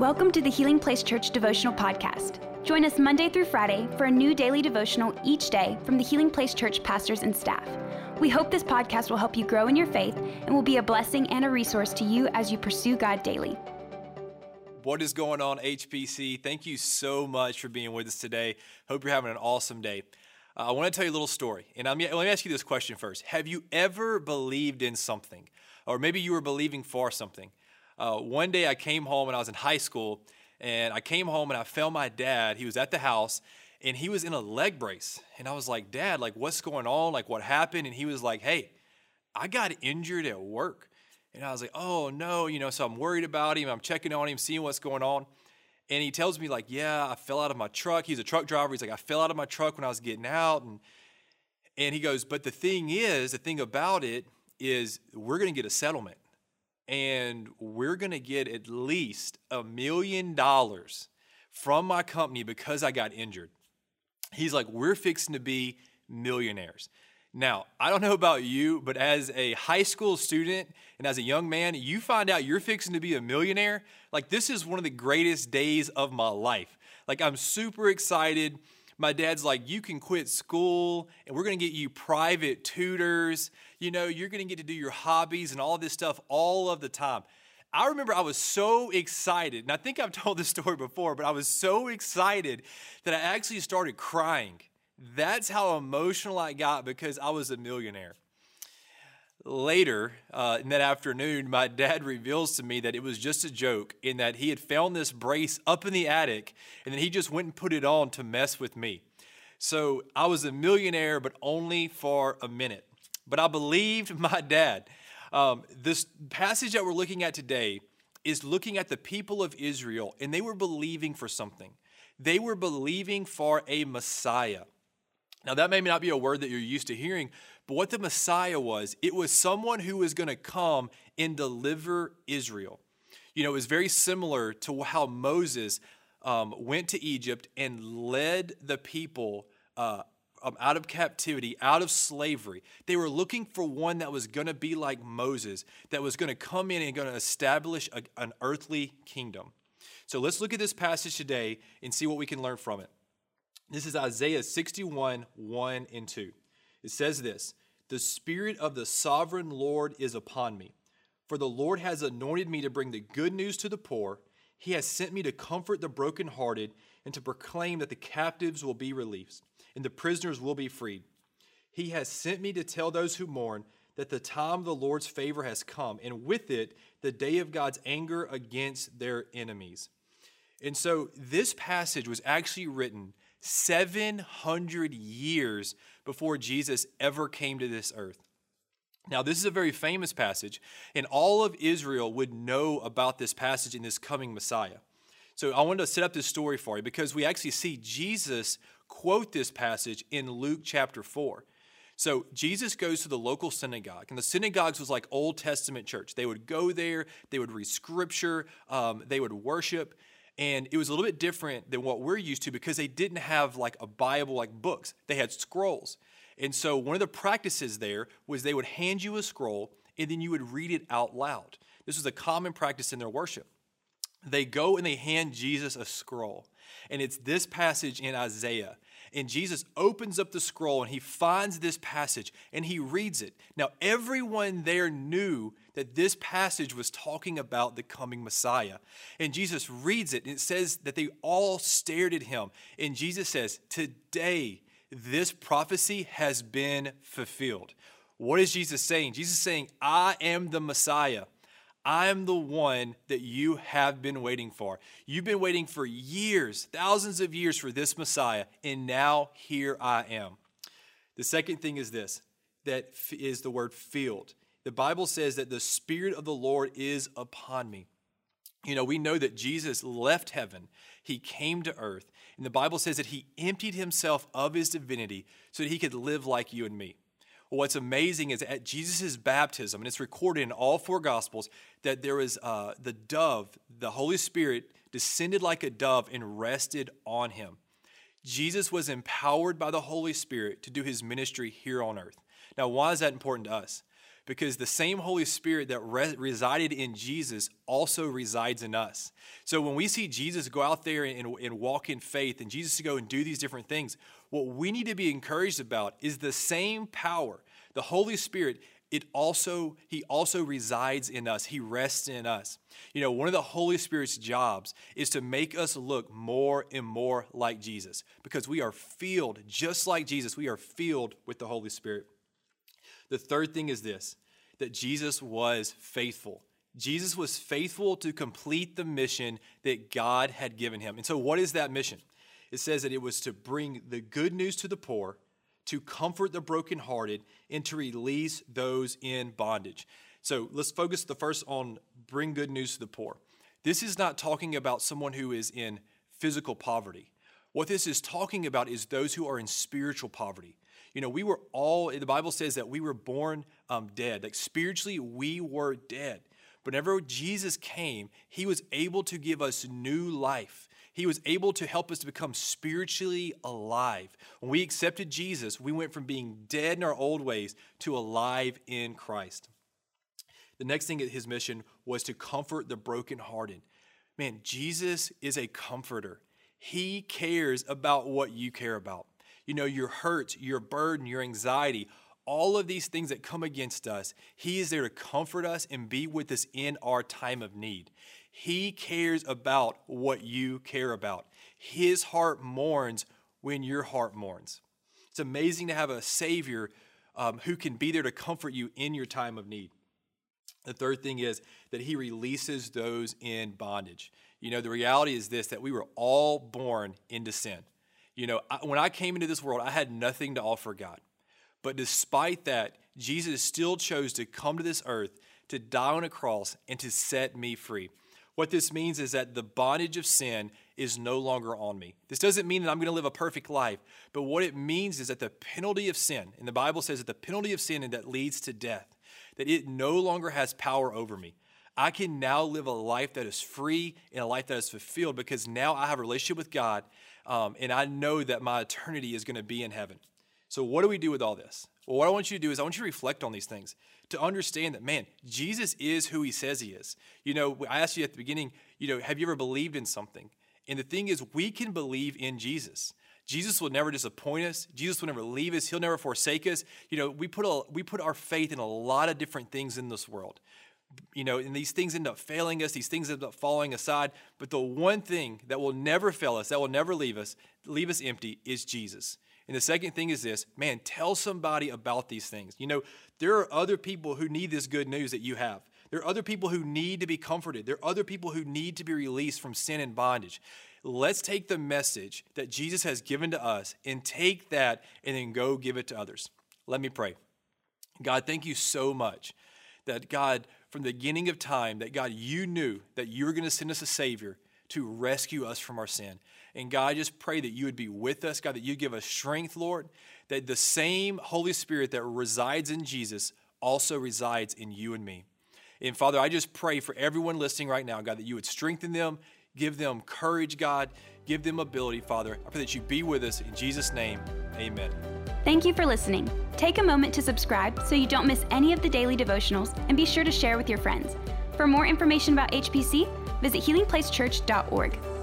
Welcome to the Healing Place Church Devotional Podcast. Join us Monday through Friday for a new daily devotional each day from the Healing Place Church pastors and staff. We hope this podcast will help you grow in your faith and will be a blessing and a resource to you as you pursue God daily. What is going on, HPC? Thank you so much for being with us today. Hope you're having an awesome day. Uh, I want to tell you a little story. And I'm, let me ask you this question first Have you ever believed in something? Or maybe you were believing for something? Uh, one day I came home when I was in high school, and I came home and I found my dad. He was at the house, and he was in a leg brace. And I was like, Dad, like, what's going on? Like, what happened? And he was like, Hey, I got injured at work. And I was like, Oh, no. You know, so I'm worried about him. I'm checking on him, seeing what's going on. And he tells me, like, Yeah, I fell out of my truck. He's a truck driver. He's like, I fell out of my truck when I was getting out. And, and he goes, But the thing is, the thing about it is, we're going to get a settlement and we're going to get at least a million dollars from my company because I got injured. He's like, we're fixing to be millionaires. Now, I don't know about you, but as a high school student and as a young man, you find out you're fixing to be a millionaire. Like, this is one of the greatest days of my life. Like, I'm super excited my dad's like, you can quit school and we're going to get you private tutors. You know, you're going to get to do your hobbies and all this stuff all of the time. I remember I was so excited, and I think I've told this story before, but I was so excited that I actually started crying. That's how emotional I got because I was a millionaire. Later uh, in that afternoon, my dad reveals to me that it was just a joke in that he had found this brace up in the attic and then he just went and put it on to mess with me. So I was a millionaire, but only for a minute. But I believed my dad. Um, this passage that we're looking at today is looking at the people of Israel, and they were believing for something. They were believing for a Messiah. Now, that may not be a word that you're used to hearing, but what the Messiah was, it was someone who was going to come and deliver Israel. You know, it was very similar to how Moses um, went to Egypt and led the people uh, um, out of captivity, out of slavery. They were looking for one that was going to be like Moses, that was going to come in and going to establish a, an earthly kingdom. So let's look at this passage today and see what we can learn from it. This is Isaiah 61 1 and 2. It says this The Spirit of the sovereign Lord is upon me, for the Lord has anointed me to bring the good news to the poor. He has sent me to comfort the brokenhearted and to proclaim that the captives will be released and the prisoners will be freed. He has sent me to tell those who mourn that the time of the Lord's favor has come, and with it, the day of God's anger against their enemies. And so, this passage was actually written 700 years before Jesus ever came to this earth. Now, this is a very famous passage, and all of Israel would know about this passage in this coming Messiah. So, I wanted to set up this story for you because we actually see Jesus quote this passage in Luke chapter 4. So, Jesus goes to the local synagogue, and the synagogues was like Old Testament church. They would go there, they would read scripture, um, they would worship, and it was a little bit different than what we're used to because they didn't have like a Bible like books. They had scrolls. And so one of the practices there was they would hand you a scroll and then you would read it out loud. This was a common practice in their worship. They go and they hand Jesus a scroll. And it's this passage in Isaiah and Jesus opens up the scroll and he finds this passage and he reads it. Now, everyone there knew that this passage was talking about the coming Messiah. And Jesus reads it and it says that they all stared at him. And Jesus says, Today, this prophecy has been fulfilled. What is Jesus saying? Jesus is saying, I am the Messiah. I'm the one that you have been waiting for. You've been waiting for years, thousands of years for this Messiah, and now here I am. The second thing is this that is the word filled. The Bible says that the Spirit of the Lord is upon me. You know, we know that Jesus left heaven, he came to earth, and the Bible says that he emptied himself of his divinity so that he could live like you and me. What's amazing is at Jesus' baptism, and it's recorded in all four Gospels, that there was uh, the dove, the Holy Spirit descended like a dove and rested on him. Jesus was empowered by the Holy Spirit to do his ministry here on earth. Now, why is that important to us? Because the same Holy Spirit that re- resided in Jesus also resides in us. So when we see Jesus go out there and, and walk in faith and Jesus to go and do these different things, what we need to be encouraged about is the same power, the Holy Spirit. It also, he also resides in us. He rests in us. You know, one of the Holy Spirit's jobs is to make us look more and more like Jesus because we are filled, just like Jesus, we are filled with the Holy Spirit. The third thing is this that Jesus was faithful. Jesus was faithful to complete the mission that God had given him. And so, what is that mission? It says that it was to bring the good news to the poor, to comfort the brokenhearted, and to release those in bondage. So, let's focus the first on bring good news to the poor. This is not talking about someone who is in physical poverty. What this is talking about is those who are in spiritual poverty. You know, we were all, the Bible says that we were born um, dead. Like spiritually, we were dead. But whenever Jesus came, he was able to give us new life. He was able to help us to become spiritually alive. When we accepted Jesus, we went from being dead in our old ways to alive in Christ. The next thing at his mission was to comfort the brokenhearted. Man, Jesus is a comforter. He cares about what you care about you know, your hurt, your burden, your anxiety, all of these things that come against us, He is there to comfort us and be with us in our time of need. He cares about what you care about. His heart mourns when your heart mourns. It's amazing to have a Savior um, who can be there to comfort you in your time of need. The third thing is that He releases those in bondage. You know, the reality is this that we were all born into sin. You know, I, when I came into this world, I had nothing to offer God. But despite that, Jesus still chose to come to this earth to die on a cross and to set me free. What this means is that the bondage of sin is no longer on me. This doesn't mean that I'm going to live a perfect life, but what it means is that the penalty of sin, and the Bible says that the penalty of sin and that leads to death, that it no longer has power over me. I can now live a life that is free and a life that is fulfilled because now I have a relationship with God um, and I know that my eternity is going to be in heaven. So, what do we do with all this? Well, what I want you to do is I want you to reflect on these things to understand that, man, Jesus is who he says he is. You know, I asked you at the beginning, you know, have you ever believed in something? And the thing is, we can believe in Jesus. Jesus will never disappoint us. Jesus will never leave us. He'll never forsake us. You know, we put a, we put our faith in a lot of different things in this world you know, and these things end up failing us, these things end up falling aside. But the one thing that will never fail us, that will never leave us, leave us empty, is Jesus. And the second thing is this man, tell somebody about these things. You know, there are other people who need this good news that you have. There are other people who need to be comforted. There are other people who need to be released from sin and bondage. Let's take the message that Jesus has given to us and take that and then go give it to others. Let me pray. God, thank you so much that God, from the beginning of time that God, you knew that you were going to send us a Savior to rescue us from our sin. And God, I just pray that you would be with us, God, that you give us strength, Lord, that the same Holy Spirit that resides in Jesus also resides in you and me. And Father, I just pray for everyone listening right now, God, that you would strengthen them, give them courage, God, give them ability, Father. I pray that you be with us. In Jesus' name, amen. Thank you for listening. Take a moment to subscribe so you don't miss any of the daily devotionals and be sure to share with your friends. For more information about HPC, visit healingplacechurch.org.